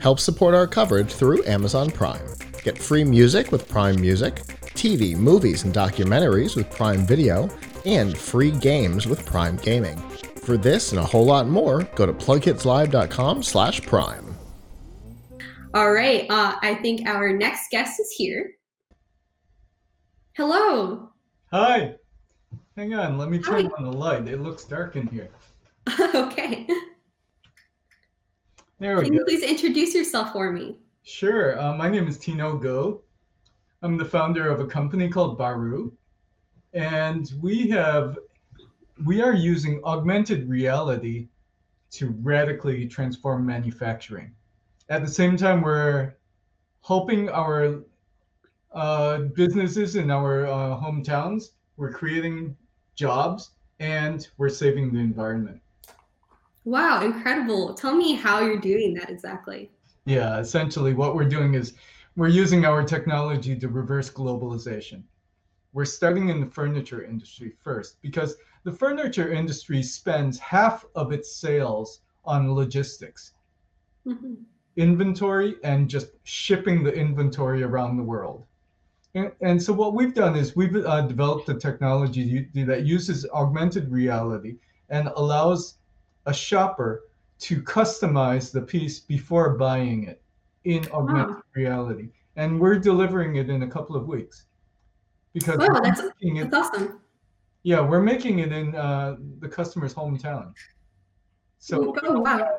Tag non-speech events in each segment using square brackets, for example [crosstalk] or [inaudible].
Help support our coverage through Amazon Prime. Get free music with Prime Music, TV, movies, and documentaries with Prime Video, and free games with Prime Gaming. For this and a whole lot more, go to plughitzlive.com slash prime. All right. Uh, I think our next guest is here. Hello. Hi. Hang on. Let me turn Hi. on the light. It looks dark in here. [laughs] okay. There we go. Can go. you please introduce yourself for me? Sure. Uh, my name is Tino Go. I'm the founder of a company called Baru, and we have we are using augmented reality to radically transform manufacturing. At the same time, we're helping our uh, businesses in our uh, hometowns. We're creating jobs, and we're saving the environment. Wow, incredible. Tell me how you're doing that exactly. Yeah, essentially what we're doing is we're using our technology to reverse globalization. We're starting in the furniture industry first because the furniture industry spends half of its sales on logistics, Mhm. Inventory, and just shipping the inventory around the world. And, and so what we've done is we've uh, developed a technology that uses augmented reality and allows a shopper to customize the piece before buying it in augmented reality. And we're delivering it in a couple of weeks. Because Wow, that's- That's awesome. yeah, we're making it in uh, the customer's hometown. So oh, wow.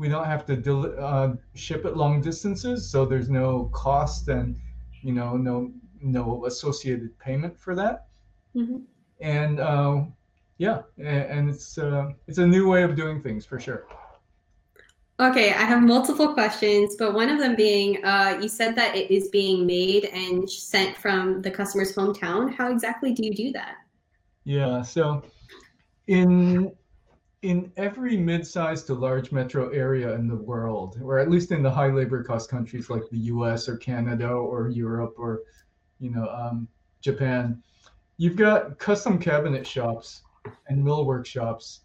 We don't have to uh, ship it long distances, so there's no cost and you know no no associated payment for that. Mhm. And uh, yeah, and it's uh, it's a new way of doing things for sure. Okay, I have multiple questions, but one of them being uh, you said that it is being made and sent from the customer's hometown. How exactly do you do that? Yeah, so in in every mid-sized to large metro area in the world, or at least in the high labor cost countries like the U.S. or Canada or Europe or you know um, Japan, you've got custom cabinet shops and mill workshops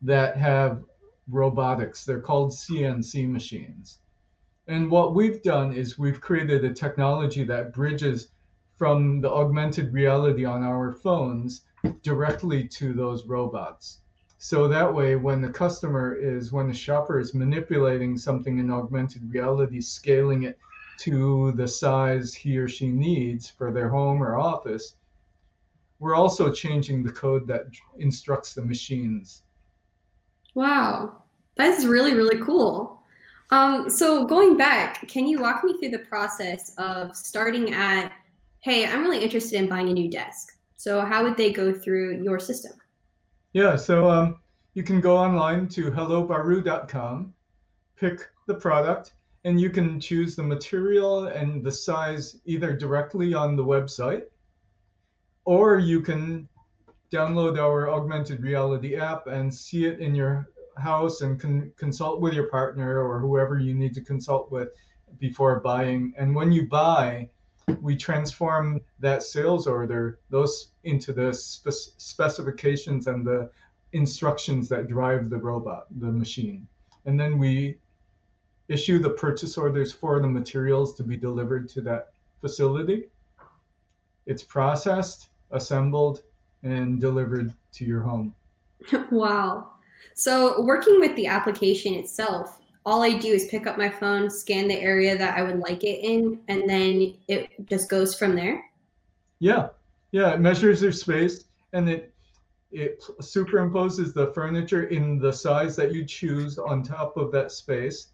that have robotics. They're called CNC machines. And what we've done is we've created a technology that bridges from the augmented reality on our phones directly to those robots. So that way, when the customer is, when the shopper is manipulating something in augmented reality, scaling it to the size he or she needs for their home or office, we're also changing the code that instructs the machines. Wow, that's really, really cool. Um, so going back, can you walk me through the process of starting at, hey, I'm really interested in buying a new desk. So how would they go through your system? Yeah, so um, you can go online to hellobaru.com, pick the product, and you can choose the material and the size either directly on the website, or you can download our augmented reality app and see it in your house and con- consult with your partner or whoever you need to consult with before buying. And when you buy, we transform that sales order those into the spec- specifications and the instructions that drive the robot the machine. And then we issue the purchase orders for the materials to be delivered to that facility. It's processed assembled and delivered to your home. [laughs] Wow. So working with the application itself, all I do is pick up my phone, scan the area that I would like it in, and then it just goes from there. Yeah, yeah. It measures their space and it it superimposes the furniture in the size that you choose on top of that space,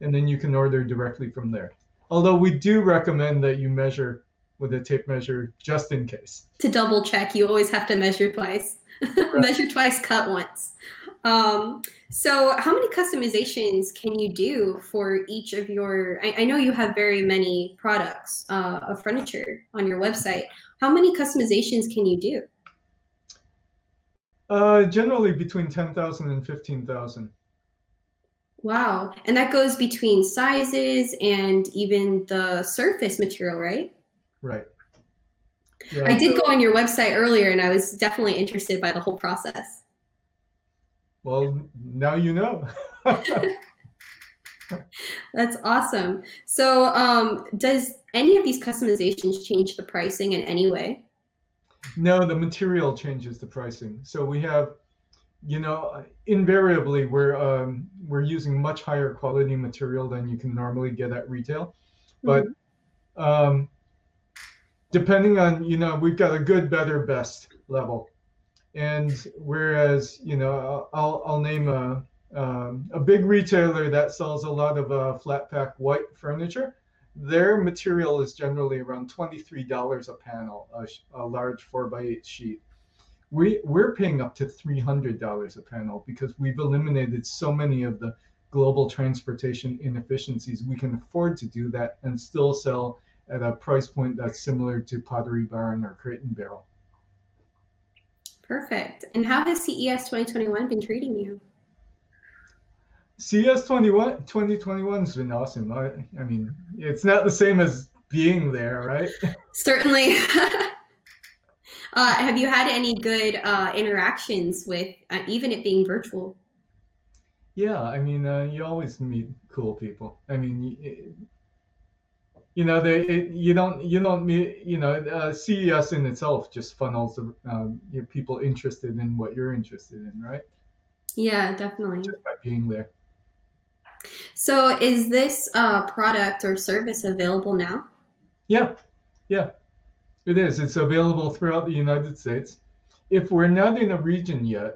and then you can order directly from there. Although we do recommend that you measure with a tape measure just in case. To double check, you always have to measure twice. [laughs] measure twice, cut once. Um, so how many customizations can you do for each of your I, I know you have very many products uh, of furniture on your website how many customizations can you do Uh, generally between 10,000 and 15,000. Wow. And that goes between sizes and even the surface material, right? Right. Yeah, I did go on your website earlier and I was definitely interested by the whole process. Well, now you know. [laughs] That's awesome. So, um, does any of these customizations change the pricing in any way? No, the material changes the pricing. So we have, you know, invariably we're um, we're using much higher quality material than you can normally get at retail, but mm-hmm. um, depending on you know we've got a good, better, best level, and whereas you know I'll I'll name a um, a big retailer that sells a lot of uh, flat pack white furniture, their material is generally around $23 a panel, a, a large 4x8 sheet. We, we're paying up to $300 a panel because we've eliminated so many of the global transportation inefficiencies. We can afford to do that and still sell at a price point that's similar to Pottery Barn or Crate and Barrel. Perfect. And how has CES 2021 been treating you? CES 21, 2021 has been awesome. I, I mean, it's not the same as being there, right? [laughs] Certainly. [laughs] uh, have you had any good uh, interactions with uh, even it being virtual? Yeah, I mean, uh, you always meet cool people. I mean, you know, they it, you don't you don't you know uh, CES in itself just funnels um, people interested in what you're interested in, right? Yeah, definitely. Just by being there. So is this uh, product or service available now? Yeah, yeah, it is. It's available throughout the United States. If we're not in a region yet,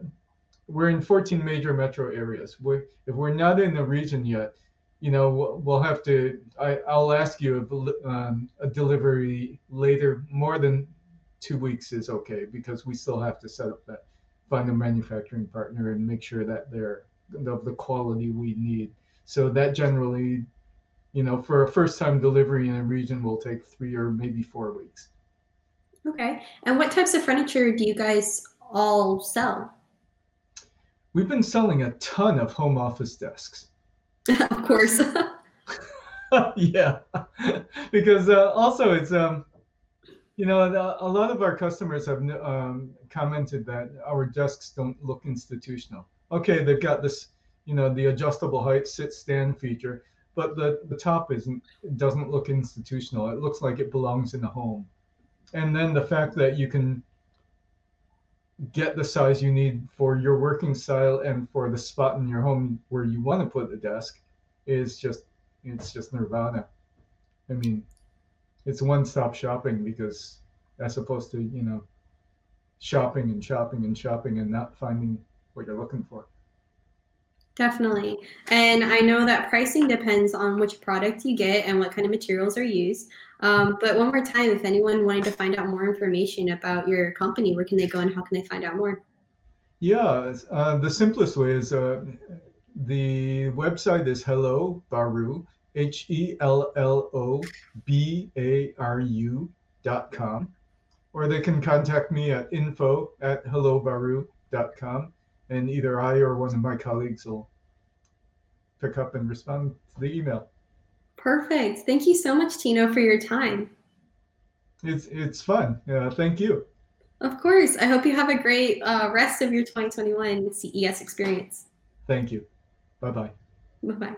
we're in 14 major metro areas. We're, if we're not in a region yet, you know, we'll have to, I, will ask you if um, a delivery later, more than two weeks is okay, because we still have to set up that, find a manufacturing partner and make sure that they're of the quality we need. So that generally, you know, for a first time delivery in a region will take three or maybe four weeks. Okay. And what types of furniture do you guys all sell? We've been selling a ton of home office desks. [laughs] of course. [laughs] yeah, because uh, also it's um, you know, a lot of our customers have um, commented that our desks don't look institutional. Okay, they've got this you know, the adjustable height sit stand feature, but the, the top isn't doesn't look institutional. It looks like it belongs in a home. And then the fact that you can get the size you need for your working style and for the spot in your home where you want to put the desk is just it's just nirvana. I mean, it's one-stop shopping because as opposed to, you know, shopping and shopping and shopping and not finding what you're looking for. Definitely. And I know that pricing depends on which product you get and what kind of materials are used. Um, but one more time, if anyone wanted to find out more information about your company, where can they go and how can they find out more? Yeah, uh, the simplest way is uh, the website is Hello Baru, H E L L O B A R U dot com. Or they can contact me at info at hellobaru.com and either I or one of my colleagues will pick up and respond to the email. Perfect. Thank you so much, Tino, for your time. It's it's fun. Yeah, thank you. Of course. I hope you have a great uh, rest of your 2021 CES experience. Thank you. Bye bye. Bye bye.